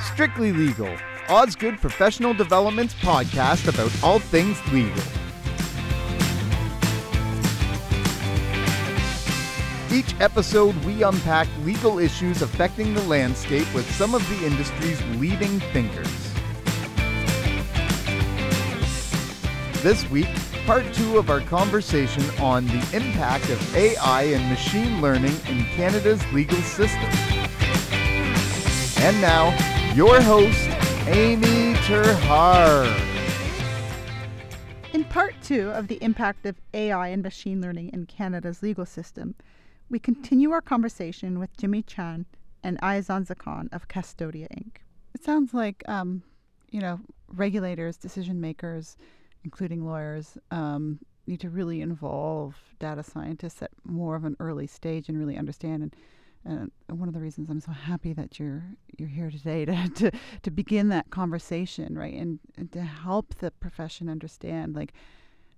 Strictly Legal, Osgoode Professional Development's podcast about all things legal. Each episode, we unpack legal issues affecting the landscape with some of the industry's leading thinkers. This week, part two of our conversation on the impact of AI and machine learning in Canada's legal system. And now, your host, Amy ter Haar. In part two of the impact of AI and machine learning in Canada's legal system, we continue our conversation with Jimmy Chan and Ayazhan Zhakhan of Castodia Inc. It sounds like, um, you know, regulators, decision makers, including lawyers, um, need to really involve data scientists at more of an early stage and really understand and and one of the reasons I'm so happy that you're you're here today to to, to begin that conversation, right, and, and to help the profession understand like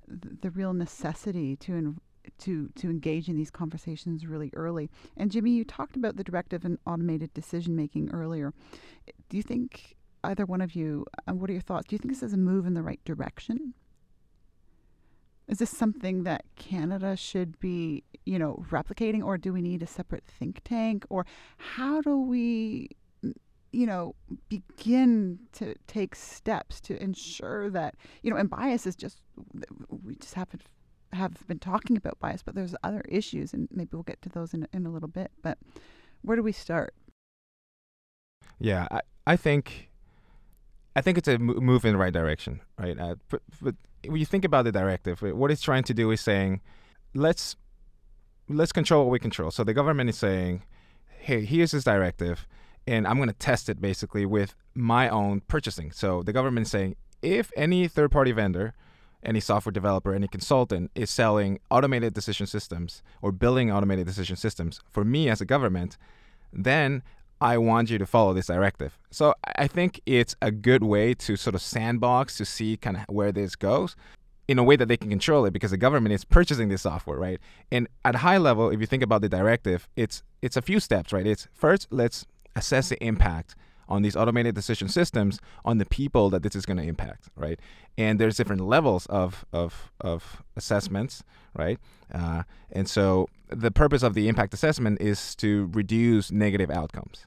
the, the real necessity to in, to to engage in these conversations really early. And Jimmy, you talked about the directive and automated decision making earlier. Do you think either one of you? Uh, what are your thoughts? Do you think this is a move in the right direction? Is this something that Canada should be, you know, replicating, or do we need a separate think tank, or how do we, you know, begin to take steps to ensure that, you know, and bias is just we just haven't have been talking about bias, but there's other issues, and maybe we'll get to those in in a little bit. But where do we start? Yeah, I, I think I think it's a move in the right direction, right? Uh, but, but when you think about the directive, what it's trying to do is saying, let's let's control what we control. So the government is saying, hey, here's this directive, and I'm going to test it basically with my own purchasing. So the government is saying, if any third party vendor, any software developer, any consultant is selling automated decision systems or building automated decision systems for me as a government, then I want you to follow this directive. So I think it's a good way to sort of sandbox to see kind of where this goes in a way that they can control it because the government is purchasing this software, right? And at a high level, if you think about the directive, it's it's a few steps, right? It's first let's assess the impact on these automated decision systems on the people that this is going to impact, right? And there's different levels of of of assessments, right? Uh, and so the purpose of the impact assessment is to reduce negative outcomes.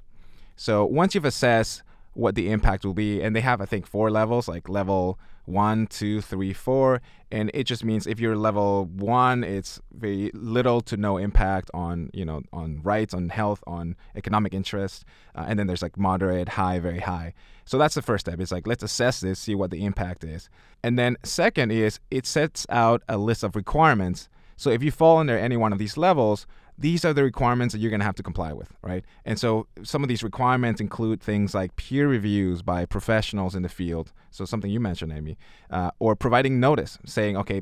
So once you've assessed what the impact will be, and they have I think four levels, like level one, two, three, four, and it just means if you're level one, it's very little to no impact on you know on rights, on health, on economic interest, uh, and then there's like moderate, high, very high. So that's the first step. It's like let's assess this, see what the impact is, and then second is it sets out a list of requirements. So if you fall under any one of these levels, these are the requirements that you're going to have to comply with, right? And so some of these requirements include things like peer reviews by professionals in the field. So something you mentioned, Amy, uh, or providing notice saying, okay,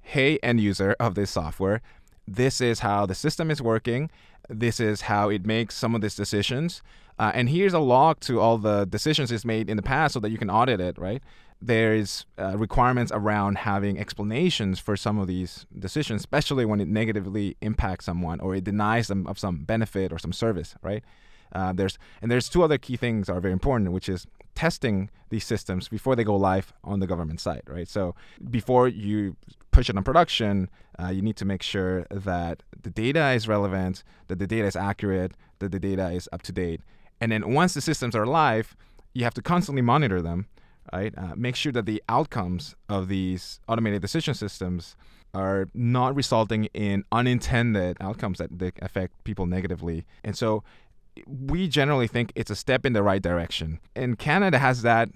hey, end user of this software, this is how the system is working. This is how it makes some of these decisions. Uh, and here's a log to all the decisions it's made in the past so that you can audit it, right? There's uh, requirements around having explanations for some of these decisions, especially when it negatively impacts someone or it denies them of some benefit or some service, right? Uh, there's and there's two other key things are very important, which is testing these systems before they go live on the government side, right? So before you push it on production, uh, you need to make sure that the data is relevant, that the data is accurate, that the data is up to date, and then once the systems are live, you have to constantly monitor them right? Uh, make sure that the outcomes of these automated decision systems are not resulting in unintended outcomes that, that affect people negatively. And so we generally think it's a step in the right direction. And Canada has that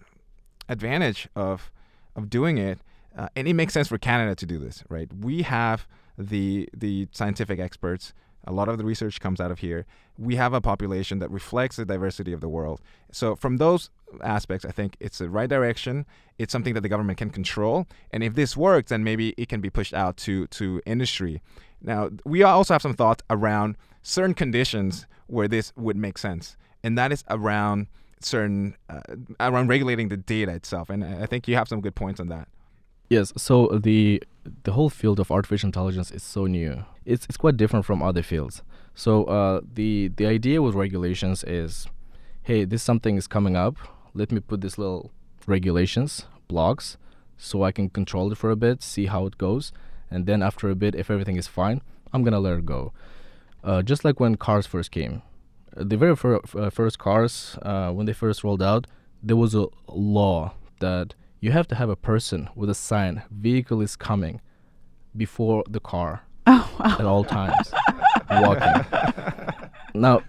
advantage of of doing it, uh, and it makes sense for Canada to do this, right? We have the the scientific experts. A lot of the research comes out of here. We have a population that reflects the diversity of the world. So from those aspects, I think it's the right direction. It's something that the government can control, and if this works, then maybe it can be pushed out to to industry. Now, we also have some thoughts around certain conditions where this would make sense, and that is around certain uh, around regulating the data itself. And I think you have some good points on that. Yes. So the the whole field of artificial intelligence is so new. It's it's quite different from other fields. So uh, the the idea with regulations is, hey, this something is coming up. Let me put this little regulations blocks so I can control it for a bit, see how it goes, and then after a bit, if everything is fine, I'm gonna let it go. Uh, just like when cars first came, uh, the very fir- uh, first cars uh, when they first rolled out, there was a law that you have to have a person with a sign vehicle is coming before the car Oh, wow. at all times. Walking. Now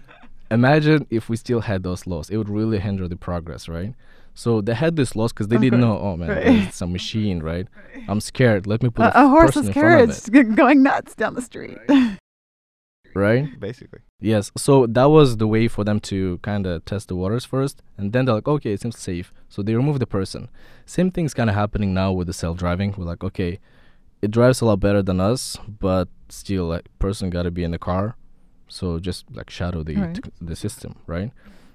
imagine if we still had those laws. It would really hinder the progress right? So they had this laws because they didn't know oh man Right. it's a machine right? I'm scared. Let me put A, a, a f- horseless person in front of carriage going nuts down the street. right. Basically. Yes, so that was the way for them to kind of test the waters first, and then they're like, okay, it seems safe, so they remove the person. Same thing's kind of happening now with the self-driving. We're like, okay, it drives a lot better than us, but still, like, person got to be in the car, so just like shadow the Right. t- the system, right?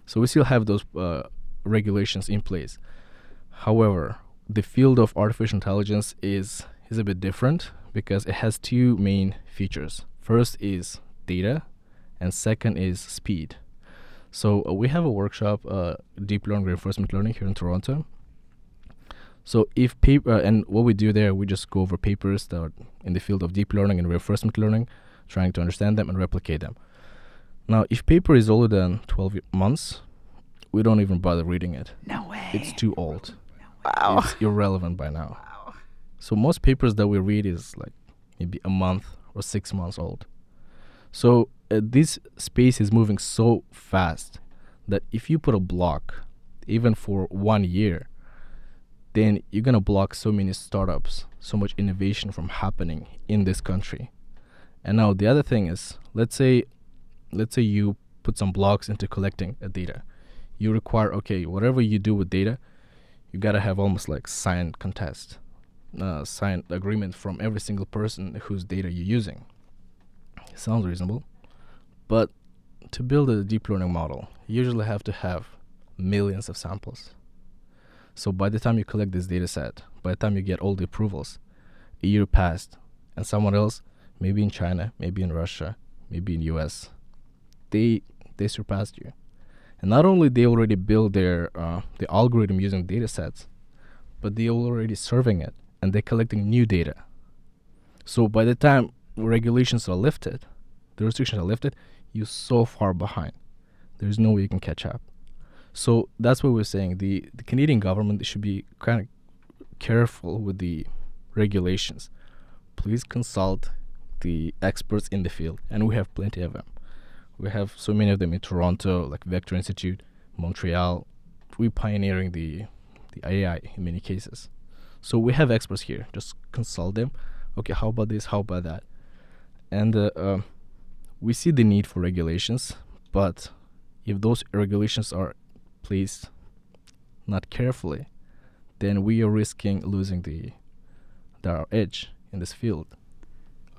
So we still have those uh, regulations in place. However, the field of artificial intelligence is is a bit different because it has two main features. First is data, and second is speed. So uh, we have a workshop, uh, deep learning reinforcement learning here in Toronto. So if paper uh, and what we do there, we just go over papers that are in the field of deep learning and reinforcement learning, trying to understand them and replicate them. Now, if paper is older than 12 months, we don't even bother reading it. no way. It's too old. wow. It's irrelevant by now. Wow. So most papers that we read is like maybe a month or six months old. So uh, this space is moving so fast that if you put a block, even for one year, then you're gonna block so many startups, so much innovation from happening in this country. And now the other thing is, let's say, let's say you put some blocks into collecting a data. You require okay, whatever you do with data, you gotta have almost like signed contest, uh, signed agreement from every single person whose data you're using. Sounds reasonable, but to build a deep learning model, you usually have to have millions of samples. So by the time you collect this data set, by the time you get all the approvals, a year passed, and someone else, maybe in China, maybe in Russia, maybe in US, they they surpassed you. And not only they already build their uh, the algorithm using data sets, but they already serving it and they're collecting new data. So by the time regulations are lifted, the restrictions are lifted, you're so far behind. There's no way you can catch up. So that's what we're saying. The the Canadian government should be kind of careful with the regulations. Please consult the experts in the field, and we have plenty of them. We have so many of them in Toronto, like Vector Institute, Montreal. We're pioneering the the AI in many cases. So we have experts here. Just consult them. Okay, how about this? How about that? And uh, um we see the need for regulations, but if those regulations are placed not carefully, then we are risking losing the, the our edge in this field.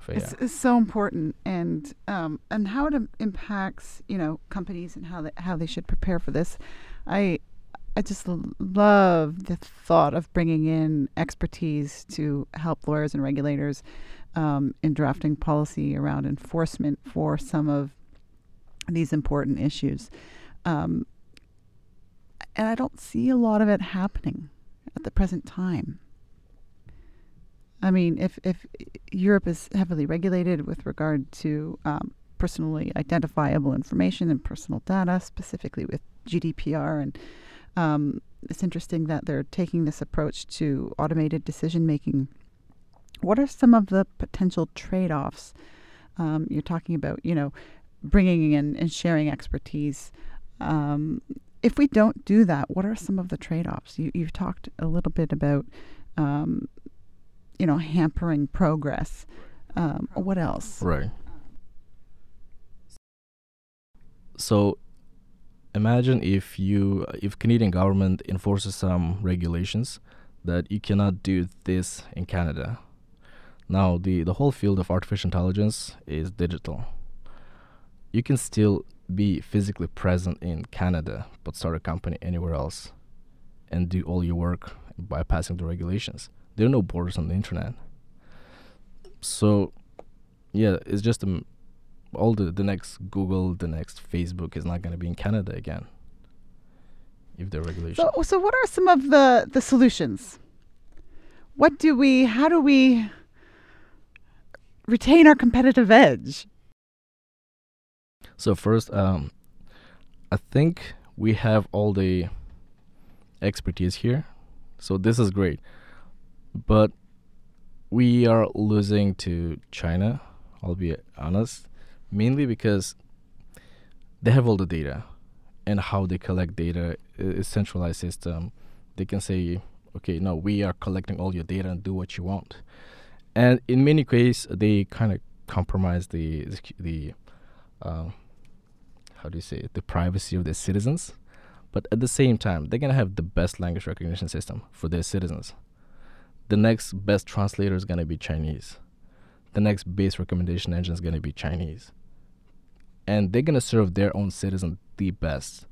It's, it's so important, and um, and how it im- impacts you know companies and how they how they should prepare for this. I I just love the thought of bringing in expertise to help lawyers and regulators um, in drafting policy around enforcement for some of these important issues. Um, and I don't see a lot of it happening at the present time. I mean, if if Europe is heavily regulated with regard to um, personally identifiable information and personal data, specifically with GDPR, and um, it's interesting that they're taking this approach to automated decision making. What are some of the potential trade-offs? Um, you're talking about, you know, bringing in and sharing expertise. Um, if we don't do that, what are some of the trade-offs? You, you've talked a little bit about um, you know, hampering progress. Um, what else? Right. So imagine if you if Canadian government enforces some regulations that you cannot do this in Canada. Now the, the whole field of artificial intelligence is digital. You can still be physically present in Canada but start a company anywhere else and do all your work bypassing the regulations. There are no borders on the internet. So yeah, it's just um, all the the next Google, the next Facebook is not going to be in Canada again. If the regulation. So, so what are some of the the solutions? What do we? How do we retain our competitive edge? So first, um, I think we have all the expertise here, so this is great. But we are losing to China. I'll be honest, mainly because they have all the data and how they collect data is centralized system. They can say, okay, no, we are collecting all your data and do what you want. And in many cases, they kind of compromise the the uh, how do you say it, the privacy of their citizens. But at the same time, they're gonna have the best language recognition system for their citizens. The next best translator is gonna be Chinese. The next base recommendation engine is gonna be Chinese. And they're gonna serve their own citizens the best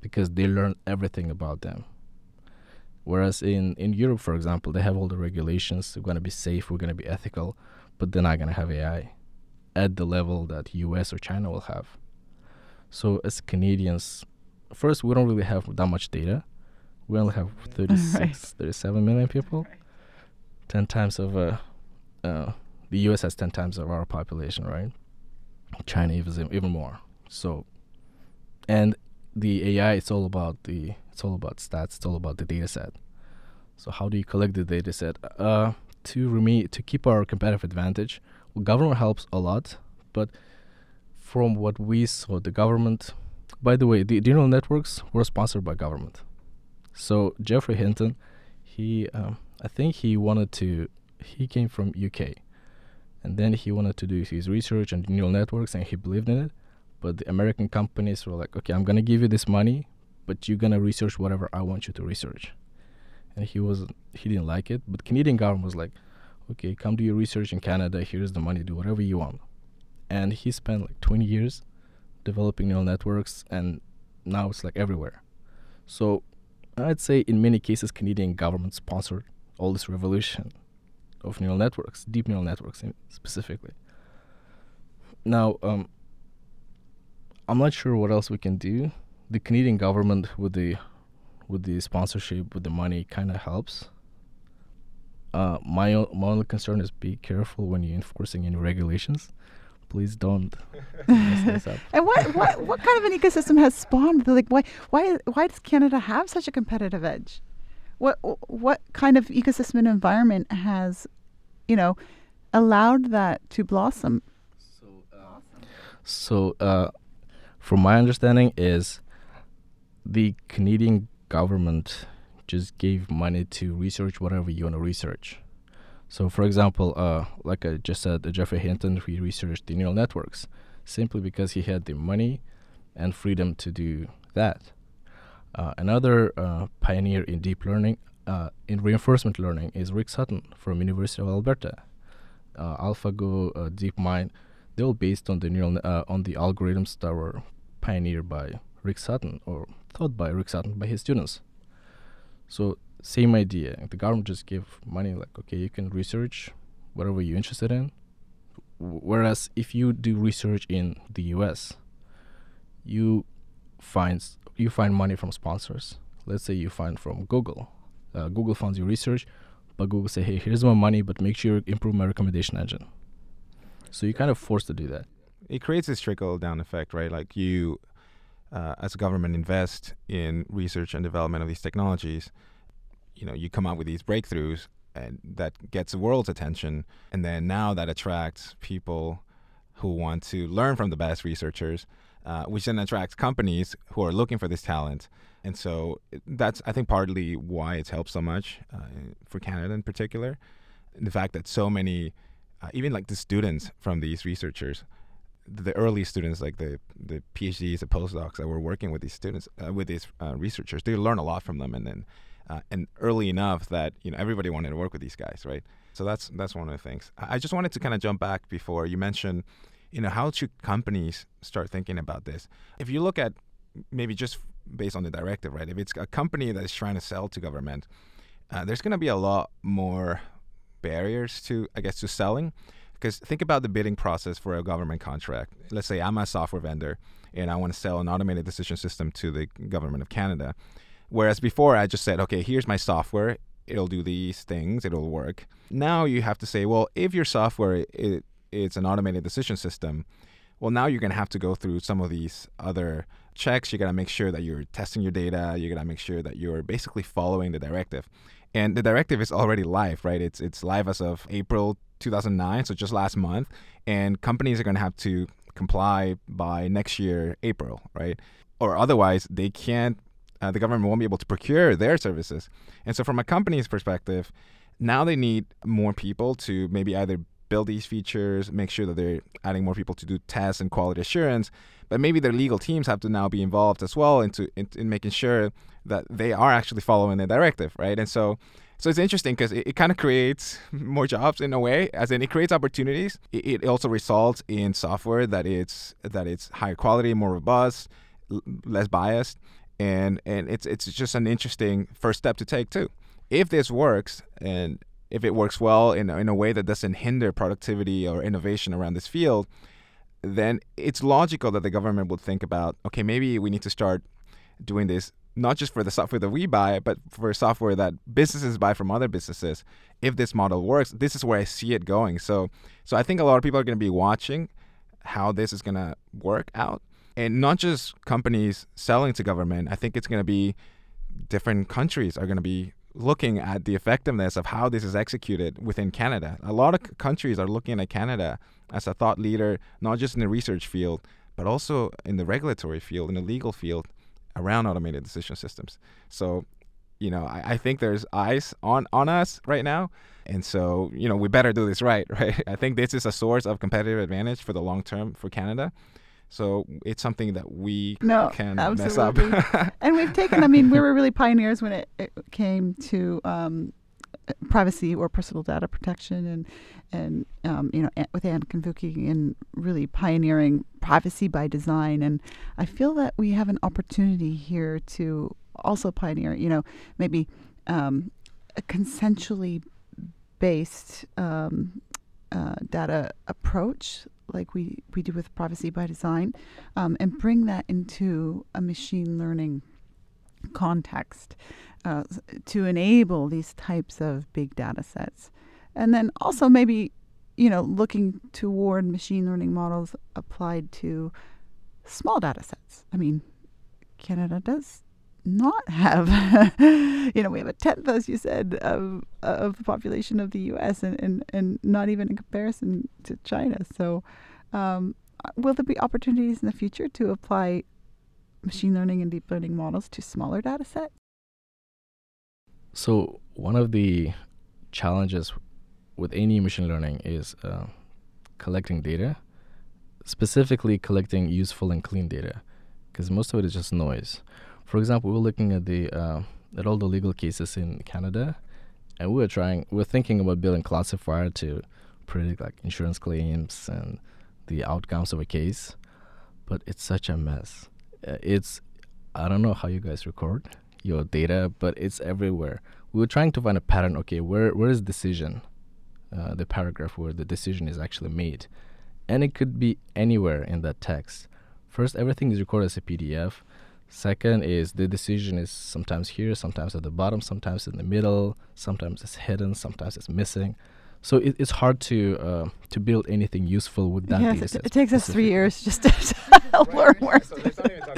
because they learn everything about them. Whereas in, in Europe, for example, they have all the regulations. We're to be safe, we're to be ethical, but they're not to have AI at the level that US or China will have. So as Canadians, first, we don't really have that much data. We only have 36, right. 37 million people. 10 times of uh, uh, the US has 10 times of our population, right? China even even more. So, and the AI, it's all about the it's all about stats. It's all about the data set. So how do you collect the data set? Uh, to remain to keep our competitive advantage, well, government helps a lot, but from what we saw, the government. By the way, the neural networks were sponsored by government. So Geoffrey Hinton, he, um, I think he wanted to. He came from UK, and then he wanted to do his research on neural networks, and he believed in it. But the American companies were like, okay, I'm gonna give you this money, but you're gonna research whatever I want you to research. And he was he didn't like it, but Canadian government was like, okay, come do your research in Canada. Here's the money. Do whatever you want. And he spent like 20 years developing neural networks, and now it's like everywhere. So I'd say in many cases, Canadian government sponsored all this revolution of neural networks, deep neural networks specifically. Now, um, I'm not sure what else we can do the Canadian government with the with the sponsorship with the money kind of helps. Uh, my o- my only concern is be careful when you're enforcing any regulations. Please don't mess this up. And what, what what kind of an ecosystem has spawned? Like why why why does Canada have such a competitive edge? What what kind of ecosystem and environment has, you know, allowed that to blossom? So, uh, so uh, from my understanding is the Canadian government just gave money to research whatever you want to research. So, for example, uh, like I just said, Geoffrey Hinton, he researched the neural networks simply because he had the money and freedom to do that. Uh, another uh, pioneer in deep learning, uh, in reinforcement learning, is Rick Sutton from University of Alberta. Uh, AlphaGo, uh, DeepMind, they're all based on the neural on the algorithms that were pioneered by Rick Sutton or taught by Rick Sutton by his students. So same idea. The government just give money like okay, you can research whatever you're interested in. whereas if you do research in the U.S., you find you find money from sponsors. Let's say you find from Google. Uh, Google funds your research, but Google say, hey, here's my money, but make sure you improve my recommendation engine. So you're kind of forced to do that. It creates this trickle down effect, right? Like you uh, as a government invest in research and development of these technologies, you know, you come out with these breakthroughs and that gets the world's attention, and then now that attracts people who want to learn from the best researchers, uh, which then attracts companies who are looking for this talent. And so that's, I think, partly why it's helped so much uh, for Canada in particular. The fact that so many, uh, even like the students from these researchers, the early students, like the the PhDs, the postdocs that were working with these students, uh, with these uh, researchers, they learn a lot from them, and then uh, and early enough that you know everybody wanted to work with these guys, right? So that's that's one of the things. I just wanted to kind of jump back before you mentioned, you know, how should companies start thinking about this? If you look at maybe just based on the directive, right? If it's a company that is trying to sell to government, uh, there's going to be a lot more barriers to, I guess, to selling Because think about the bidding process for a government contract. Let's say I'm a software vendor and I want to sell an automated decision system to the government of Canada. Whereas before, I just said, okay, here's my software. It'll do these things. It'll work. Now you have to say, well, if your software it, it's an automated decision system, well, now you're going to have to go through some of these other checks. You got to make sure that you're testing your data. You got to make sure that you're basically following the directive. And the directive is already live, right? It's it's live as of April 2009, so just last month. And companies are going to have to comply by next year, April, right? Or otherwise, they can't. Uh, the government won't be able to procure their services. And so, from a company's perspective, now they need more people to maybe either build these features, make sure that they're adding more people to do tests and quality assurance. But maybe their legal teams have to now be involved as well into in, in making sure that they are actually following the directive, right? And so, so it's interesting because it, it kind of creates more jobs in a way, as in it creates opportunities. It, it also results in software that it's that it's higher quality, more robust, l- less biased, and and it's it's just an interesting first step to take too. If this works and if it works well in, in a way that doesn't hinder productivity or innovation around this field, then it's logical that the government would think about okay, maybe we need to start doing this not just for the software that we buy, but for software that businesses buy from other businesses. If this model works, this is where I see it going. So, so I think a lot of people are going to be watching how this is going to work out, and not just companies selling to government. I think it's going to be different countries are going to be looking at the effectiveness of how this is executed within Canada. A lot of countries are looking at Canada as a thought leader, not just in the research field, but also in the regulatory field, in the legal field around automated decision systems. So, you know, I, I think there's eyes on, on us right now. And so, you know, we better do this right, right? I think this is a source of competitive advantage for the long term for Canada. So it's something that we No, can absolutely. mess up. and we've taken i mean we were really pioneers when it, it came to um, privacy or personal data protection and and um, you know with Ann Cavoukian and really pioneering privacy by design. And I feel that we have an opportunity here to also pioneer you know maybe um, a consensually based um, uh, data approach like we, we do with privacy by design um, and bring that into a machine learning context uh, to enable these types of big data sets. And then also maybe, you know, looking toward machine learning models applied to small data sets. I mean, Canada does not have, you know, we have a tenth, as you said, of, of the population of the U.S. and, and, and not even in comparison to China. So, um, will there be opportunities in the future to apply machine learning and deep learning models to smaller data sets? So one of the challenges with any machine learning is uh, collecting data, specifically collecting useful and clean data, because most of it is just noise. For example, we're looking at the uh, at all the legal cases in Canada, and we were trying, we we're thinking about building classifier to predict like insurance claims and the outcomes of a case, but it's such a mess. Uh, it's I don't know how you guys record your data, but it's everywhere. We were trying to find a pattern. Okay, where where is decision? Uh, the paragraph where the decision is actually made, and it could be anywhere in that text. First, everything is recorded as a PDF. Second is the decision is sometimes here, sometimes at the bottom, sometimes in the middle, sometimes it's hidden, sometimes it's missing. So it, it's hard to uh, to build anything useful with that yes, data it, set it takes us three years just to learn more.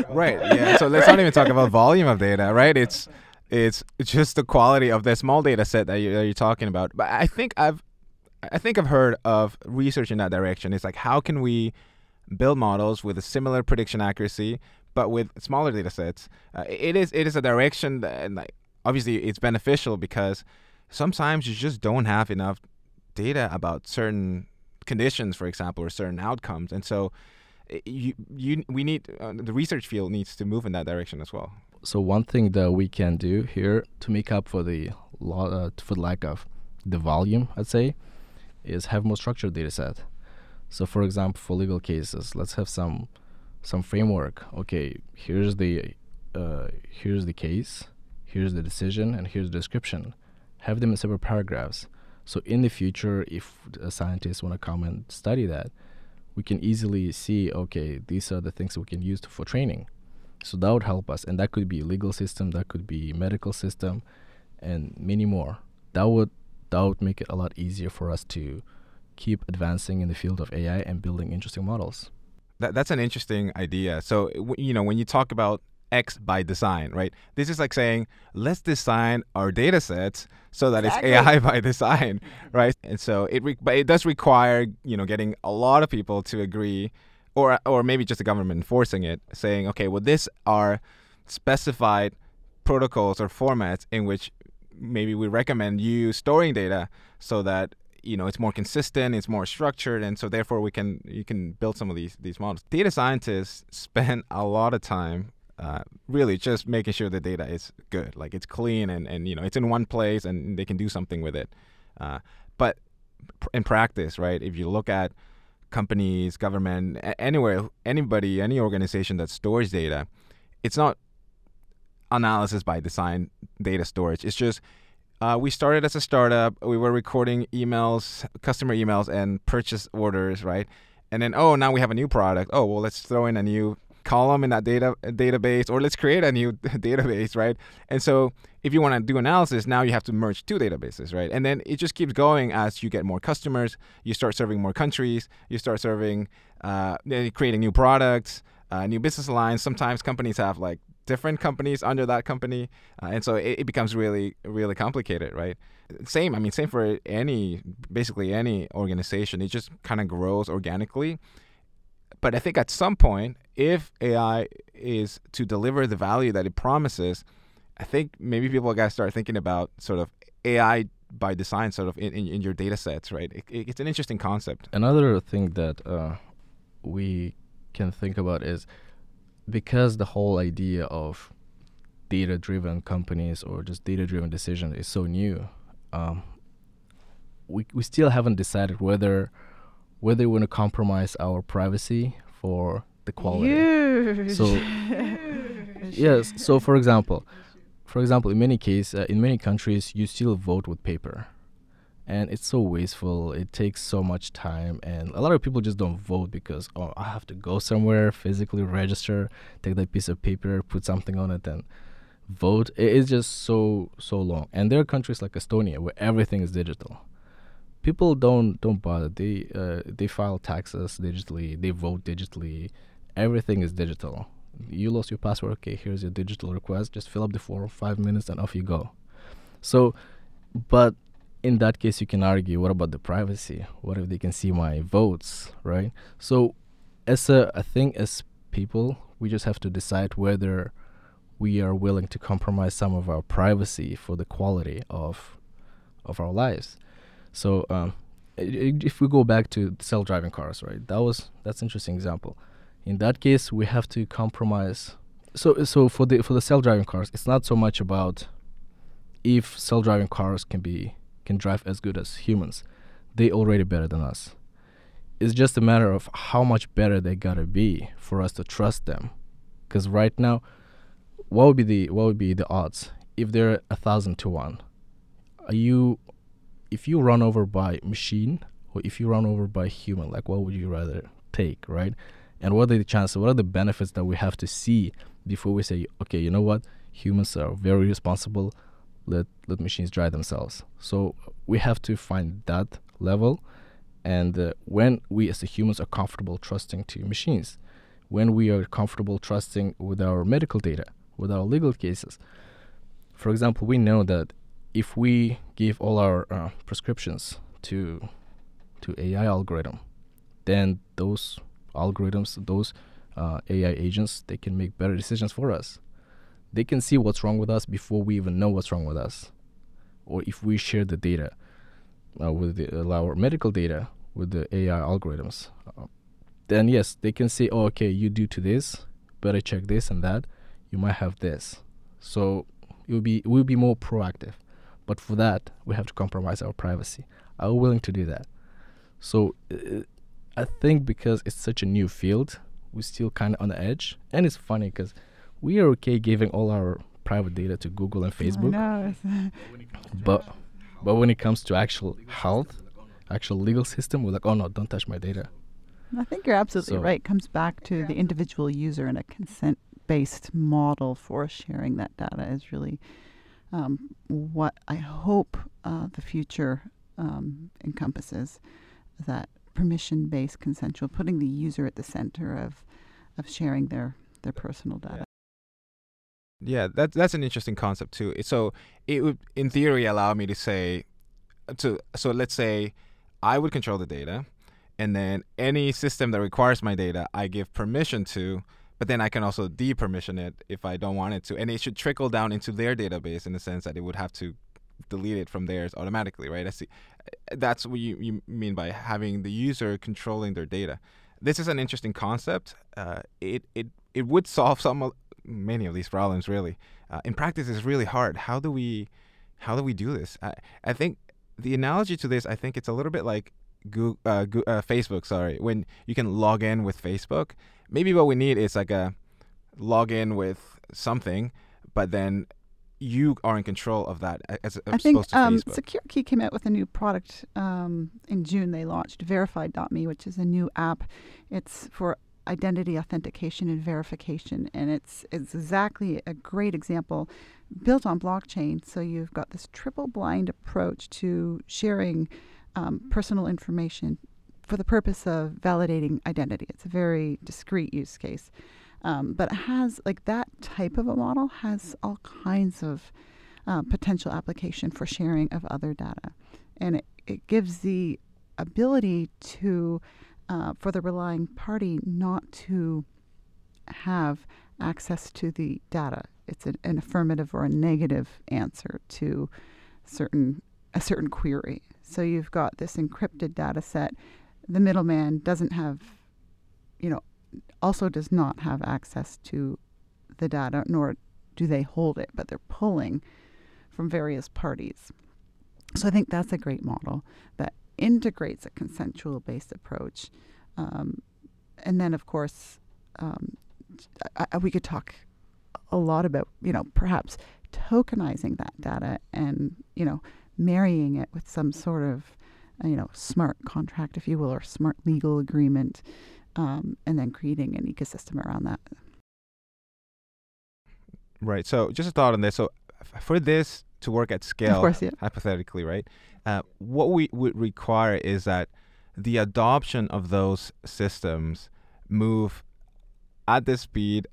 right. Yeah so let's not even talk about volume of data right? It's it's it's just the quality of the small data set that, you, that you're talking about. But i think i've i think i've heard of research in that direction. It's like how can we build models with a similar prediction accuracy but with smaller data sets uh, it is it is a direction that and like obviously it's beneficial because sometimes you just don't have enough data about certain conditions for example or certain outcomes and so you you we need uh, the research field needs to move in that direction as well So one thing that we can do here to make up for the lo- uh, for lack of the volume, I'd say, is have more structured data set. So for example, for legal cases, let's have some some framework. Okay, here's the uh, here's the case, here's the decision, and here's the description. Have them in separate paragraphs. So in the future, if scientists want to come and study that, we can easily see, okay, these are the things we can use to, for training. So that would help us, and that could be legal system, that could be medical system, and many more. That would that would make it a lot easier for us to keep advancing in the field of AI and building interesting models. That, that's an interesting idea. So, you know, when you talk about X by design, right? This is like saying, let's design our data sets so that Exactly. it's AI by design, right? And so it, re- but it does require, you know, getting a lot of people to agree, or or maybe just the government enforcing it, saying, okay, well, this are specified protocols or formats in which maybe we recommend you storing data so that you know it's more consistent it's more structured and so therefore we can you can build some of these these models data scientists spend a lot of time uh, really just making sure the data is good like it's clean and and you know it's in one place and they can do something with it uh, but in practice right if you look at companies government anywhere anybody any organization that stores data it's not analysis by design data storage. It's just uh, we started as a startup. We were recording emails, customer emails, and purchase orders, right? And then oh, now we have a new product. Oh well, let's throw in a new column in that data database, or let's create a new database, right? And so if you want to do analysis, now you have to merge two databases, right? And then it just keeps going as you get more customers. You start serving more countries. You start serving, uh, creating new products, uh, new business lines. Sometimes companies have like different companies under that company, uh, and so it, it becomes really, really complicated, right? Same, I mean, same for any, basically any organization. It just kind of grows organically. But I think at some point, if AI is to deliver the value that it promises, I think maybe people got to start thinking about sort of AI by design, sort of in, in, in your data sets, right? It, it- it's an interesting concept. Another thing that uh, we can think about is because the whole idea of data driven companies or just data driven decision is so new, um, we, we still haven't decided whether whether we want to compromise our privacy for the quality. Huge. So- Yes. So, for example, for example, in many cases, uh, in many countries, you still vote with paper, and it's so wasteful. It takes so much time, and a lot of people just don't vote because oh, I have to go somewhere, physically register, take that piece of paper, put something on it, and vote. It is just so so long. And there are countries like Estonia where everything is digital. People don't don't bother. They uh, they file taxes digitally. They vote digitally. Everything is digital you lost your password okay here's your digital request just fill up the form five minutes and off you go so but in that case you can argue what about the privacy what if they can see my votes right so as a i think as people we just have to decide whether we are willing to compromise some of our privacy for the quality of of our lives so um, if we go back to self-driving cars right that was that's an interesting example. In that case we have to compromise. So so for the for the self-driving cars it's not so much about if self-driving cars can be can drive as good as humans. They already better than us. It's just a matter of how much better they gotta be for us to trust them. Because right now what would be the what would be the odds? If they're a thousand to one are you if you run over by machine or if you run over by human like what would you rather take right? And what are the chances what are the benefits that we have to see before we say okay you know what? Humans are very responsible. Let let machines drive themselves. So we have to find that level. And uh, when we as the humans are comfortable trusting to machines when we are comfortable trusting with our medical data with our legal cases. For example we know that if we give all our uh, prescriptions to to ai algorithm then those algorithms, those uh, AI agents, they can make better decisions for us. They can see what's wrong with us before we even know what's wrong with us. Or if we share the data uh, with the, our medical data with the AI algorithms, uh, then yes, they can say, oh, okay, you do to this, better check this and that. You might have this. So it will be we'll be more proactive. But for that, we have to compromise our privacy. Are we willing to do that? So uh, I think because it's such a new field, we're still kind of on the edge. And it's funny because we are okay giving all our private data to Google and Facebook, I know. but But when it comes to actual health, actual legal system, we're like, oh no, don't touch my data. I think you're absolutely So- right. It comes back to the individual user and a consent based model for sharing that data is really um, what I hope uh, the future um, encompasses that permission based consensual, putting the user at the center of, of sharing their, their personal data. Yeah, that's that's an interesting concept too. So it would, in theory, allow me to say, to so let's say, I would control the data, and then any system that requires my data, I give permission to, but then I can also depermission it if I don't want it to, and it should trickle down into their database in the sense that it would have to delete it from theirs automatically, right? I see. That's what you, you mean by having the user controlling their data. This is an interesting concept. Uh, it it it would solve some many of these problems really. Uh, in practice, it's really hard. How do we how do we do this? I, I think the analogy to this, I think it's a little bit like Google, uh, Goo- uh, Facebook. Sorry, when you can log in with Facebook. Maybe what we need is like a login with something, but then you are in control of that as I opposed think to um. SecureKey came out with a new product um, in June. They launched Verified.me, which is a new app. It's for identity authentication and verification, and it's it's exactly a great example built on blockchain. So you've got this triple blind approach to sharing um, personal information for the purpose of validating identity. It's a very discrete use case. Um, but it has like that type of a model has all kinds of uh, potential application for sharing of other data, and it, it gives the ability to uh, for the relying party not to have access to the data. It's an, an affirmative or a negative answer to certain a certain query. So you've got this encrypted data set. The middleman doesn't have, you know, also does not have access to the data, nor do they hold it, but they're pulling from various parties. So I think that's a great model that integrates a consensual based approach. Um, and then, of course, um, I, I, we could talk a lot about, you know, perhaps tokenizing that data and, you know, marrying it with some sort of, you know, smart contract, if you will, or smart legal agreement, um, and then creating an ecosystem around that. Right. So just a thought on this. So for this to work at scale, course, yeah. hypothetically, right? Uh, what we would require is that the adoption of those systems move at the speed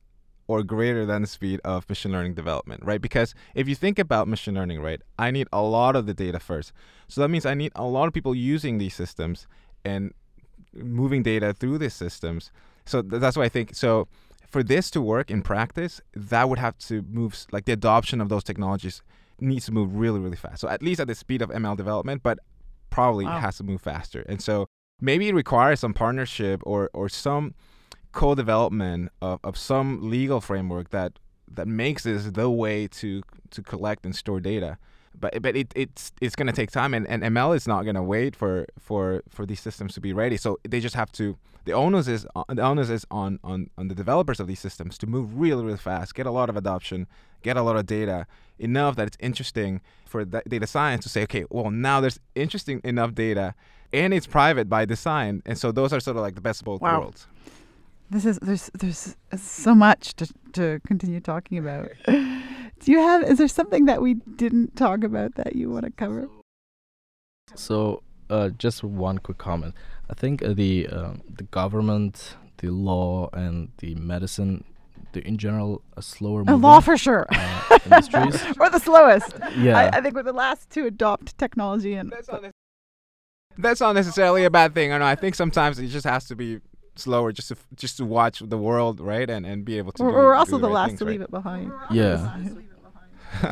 or greater than the speed of machine learning development, right? Because if you think about machine learning, right, I need a lot of the data first. So that means I need a lot of people using these systems and moving data through these systems. So th- that's why I think so for this to work in practice, that would have to move like the adoption of those technologies needs to move really, really fast. So at least at the speed of ML development, but probably Wow. has to move faster. And so maybe it requires some partnership or or some co-development of, of some legal framework that that makes this the way to to collect and store data. But but it, it's it's gonna take time and, and ML is not gonna wait for, for for these systems to be ready. So they just have to the onus is on, the onus is on, on on the developers of these systems to move really really fast, get a lot of adoption, get a lot of data enough that it's interesting for data science to say, okay, well now there's interesting enough data, and it's private by design, and so those are sort of like the best of both Wow. worlds. This is there's there's so much to to continue talking about. Do you have? Is there something that we didn't talk about that you want to cover? So, uh, just one quick comment. I think uh, the um, the government, the law, and the medicine, the in general, a slower A law for sure. uh, industries. or the slowest. Yeah, I, I think we're the last to adopt technology and That's not, that's not necessarily a bad thing. I know. I think sometimes it just has to be slower, just to just to watch the world, right, and and be able to. we're, do, we're also the, the right last things, to right? leave it behind. yeah.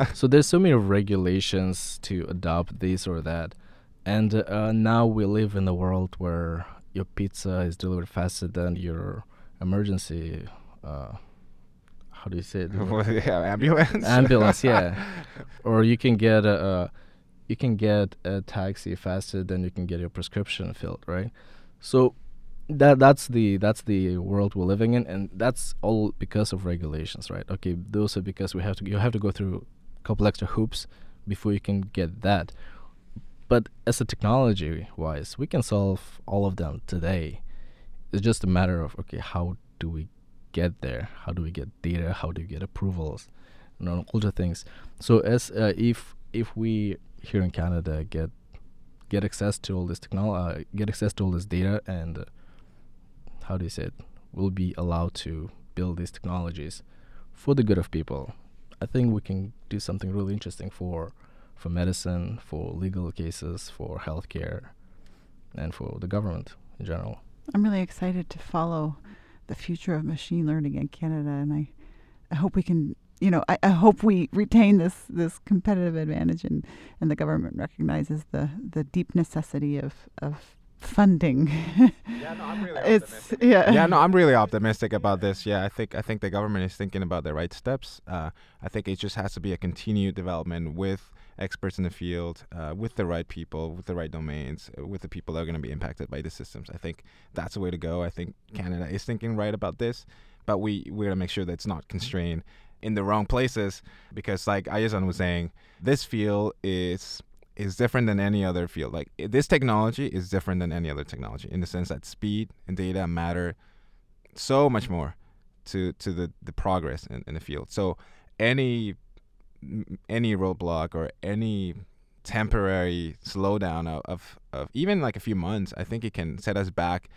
so there's so many regulations to adopt this or that, and uh, now we live in a world where your pizza is delivered faster than your emergency. Uh, how do you say it? Well, yeah, ambulance. ambulance yeah or you can get a, a you can get a taxi faster than you can get your prescription filled right so that that's the that's the world we're living in and that's all because of regulations right okay those are because we have to you have to go through a couple extra hoops before you can get that but as a technology wise, we can solve all of them today. It's just a matter of okay, how do we get there? How do we get data? How do we get approvals? And all the things. So as uh, if if we here in Canada get get access to all this technology, uh, get access to all this data, and uh, how do you say it? We'll be allowed to build these technologies for the good of people. I think we can do something really interesting for for medicine, for legal cases, for healthcare, and for the government in general. I'm really excited to follow the future of machine learning in Canada, and I, I hope we can. You know, I, I hope we retain this this competitive advantage, and, and the government recognizes the, the deep necessity of, of funding. Yeah, no, I'm really it's yeah. yeah, no, I'm really optimistic about this. Yeah, I think I think the government is thinking about the right steps. Uh, I think it just has to be a continued development with experts in the field, uh, with the right people, with the right domains, uh, with the people that are going to be impacted by the systems. I think that's the way to go. I think Canada is thinking right about this, but we we're gonna make sure that it's not constrained in the wrong places because, like Ayazhan was saying, this field is is different than any other field. Like this technology is different than any other technology in the sense that speed and data matter so much more to to the the progress in, in the field. So any any roadblock or any temporary slowdown of, of of even like a few months, I think it can set us back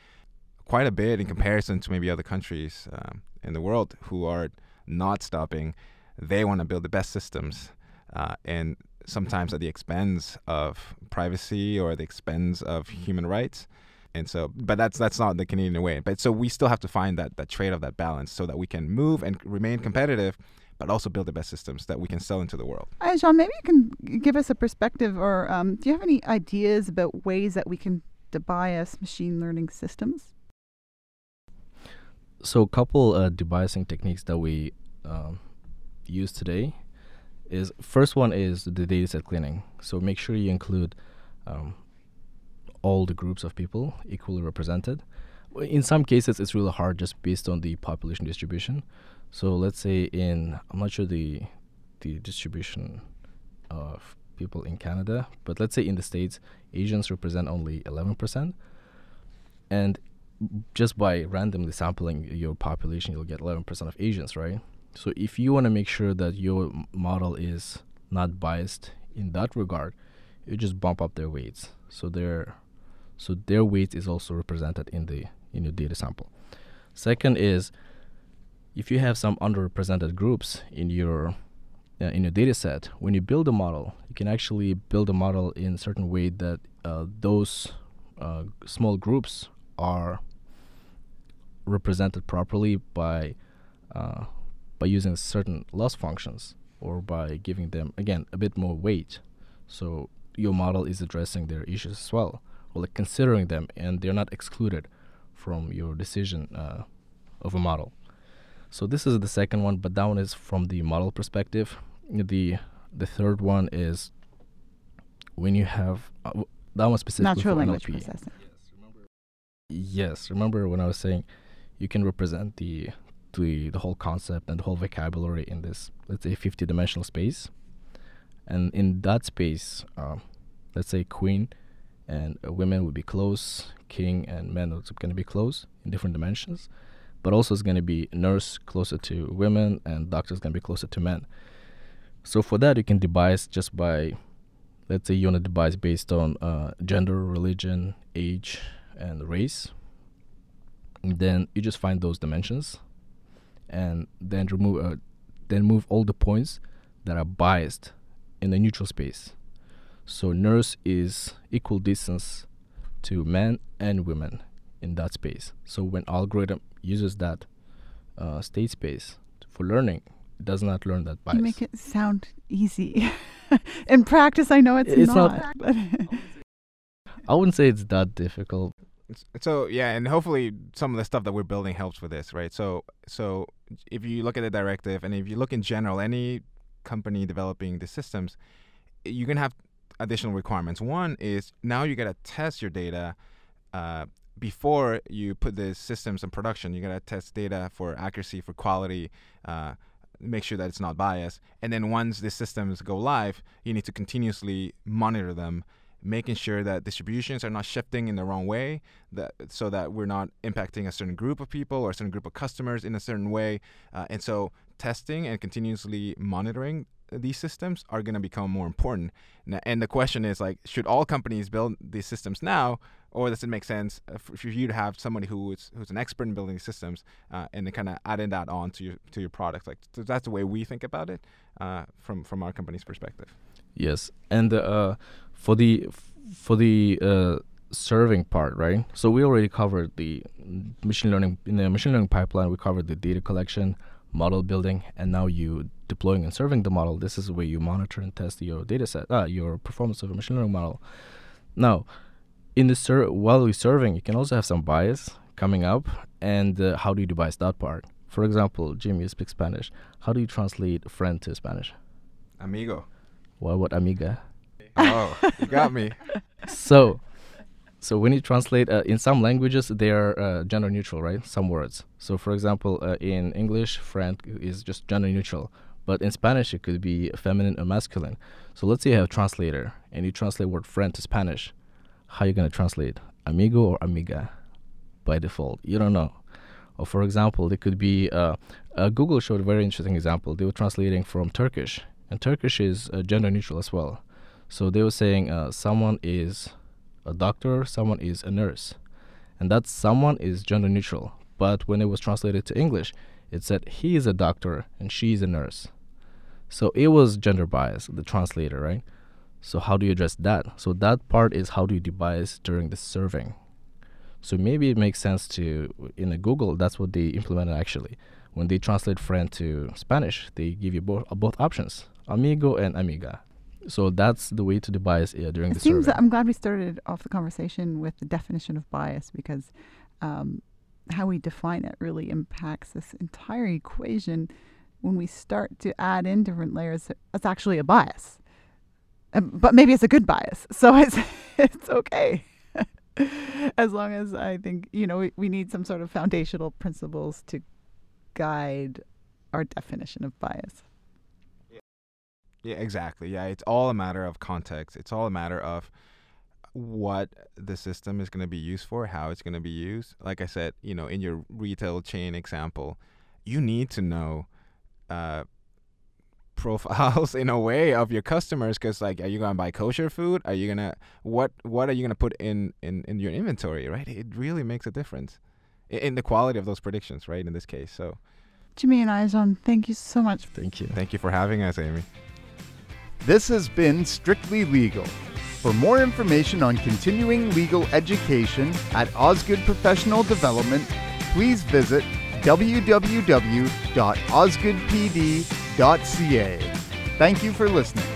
quite a bit in comparison to maybe other countries um, in the world who are not stopping. They want to build the best systems, uh, and sometimes at the expense of privacy or the expense of human rights. And so, but that's that's not the Canadian way. But so we still have to find that that trade of that balance so that we can move and remain competitive, but also build the best systems that we can sell into the world. Uh, Jean, maybe you can give us a perspective, or um, do you have any ideas about ways that we can debias machine learning systems? So, a couple uh, debiasing techniques that we um, use today is first one is the dataset cleaning. So make sure you include um, all the groups of people equally represented. In some cases, it's really hard just based on the population distribution. So let's say in I'm not sure the the distribution of people in Canada, but let's say in the states, Asians represent only 11%, and just by randomly sampling your population, you'll get 11% of Asians, right? So if you want to make sure that your model is not biased in that regard, you just bump up their weights. So their so their weight is also represented in the in your data sample. Second is if you have some underrepresented groups in your uh, in your data set, when you build a model, you can actually build a model in a certain way that uh, those uh, small groups are represented properly by uh, by using certain loss functions or by giving them again a bit more weight. So your model is addressing their issues as well, or like considering them, and they're not excluded from your decision uh, of a model. So this is the second one, but that one is from the model perspective. The the third one is when you have uh, that one specifically Natural language NLP. processing. Yes, remember when I was saying you can represent the the the whole concept and the whole vocabulary in this let's say 50 dimensional space, and in that space, um, let's say queen and women would be close, king and men are going to be close in different dimensions, but also it's going to be nurse closer to women and doctors going to be closer to men. So for that, you can debias just by, let's say you want to debias based on uh, gender, religion, age, and race. And then you just find those dimensions, and then remove, uh, then move all the points that are biased in the neutral space. So nurse is equal distance to men and women in that space. So when algorithm uses that uh, state space for learning, it does not learn that bias. You make it sound easy. In practice, I know it's, It's not- not. I wouldn't say it's that difficult. So yeah, and hopefully some of the stuff that we're building helps with this, right? So so if you look at the directive and if you look in general, any company developing the systems, you're gonna have additional requirements. One is now you gotta test your data uh, before you put the systems in production. You gotta test data for accuracy, for quality. Uh, make sure that it's not biased and then once the systems go live you need to continuously monitor them making sure that distributions are not shifting in the wrong way, that so that we're not impacting a certain group of people or a certain group of customers in a certain way. Uh, and so testing and continuously monitoring these systems are going to become more important. And the question is like, should all companies build these systems now, or does it make sense uh, for you to have somebody who is who's an expert in building systems uh, and then kind of adding that on to your to your product? Like so that's the way we think about it uh, from from our company's perspective. Yes, and uh, for the for the uh, serving part, right? So we already covered the machine learning in the machine learning pipeline. We covered the data collection, model building, and now you deploying and serving the model. This is where you monitor and test your data set, uh, your performance of a machine learning model. Now, in the ser- while we're serving, you can also have some bias coming up. And uh, how do you debias that part? For example, Jimmy, you speak Spanish. How do you translate friend to Spanish? Amigo. What what amiga? Oh, you got me. So, so when you translate uh, in some languages, they are uh, gender neutral, right? Some words. So, for example, uh, in English, friend is just gender neutral, but in Spanish, it could be feminine or masculine. So, let's say you have a translator and you translate word friend to Spanish how are you going to translate amigo or amiga by default. You don't know. Or for example, it could be uh, uh, Google showed a very interesting example. They were translating from Turkish, and Turkish is uh, gender neutral as well. So they were saying uh, someone is a doctor, someone is a nurse, and that someone is gender neutral. But when it was translated to English, it said he is a doctor and she is a nurse. So it was gender bias, the translator, right? So how do you address that? So that part is how do you debias during the serving. So maybe it makes sense to in a Google that's what they implemented actually. When they translate friend to Spanish, they give you both options, amigo and amiga. So that's the way to the bias uh, during it the seems serving. I'm glad we started off the conversation with the definition of bias because um, how we define it really impacts this entire equation. When we start to add in different layers, it's actually a bias. Um, but maybe it's a good bias, so it's it's okay. as long as I think you know we, we need some sort of foundational principles to guide our definition of bias. Yeah, exactly. Yeah, it's all a matter of context. It's all a matter of what the system is going to be used for, how it's going to be used. Like I said, you know, in your retail chain example, you need to know uh, profiles in a way of your customers because like are you gonna buy kosher food are you gonna what what are you gonna put in in in your inventory right it really makes a difference in, in the quality of those predictions right in this case so Jimmy and Ayazhan, thank you so much. Thank you. thank you for having us amy This has been Strictly Legal. For more information on continuing legal education at Osgoode Professional Development, please visit www.osgoodepd.ca. Thank you for listening.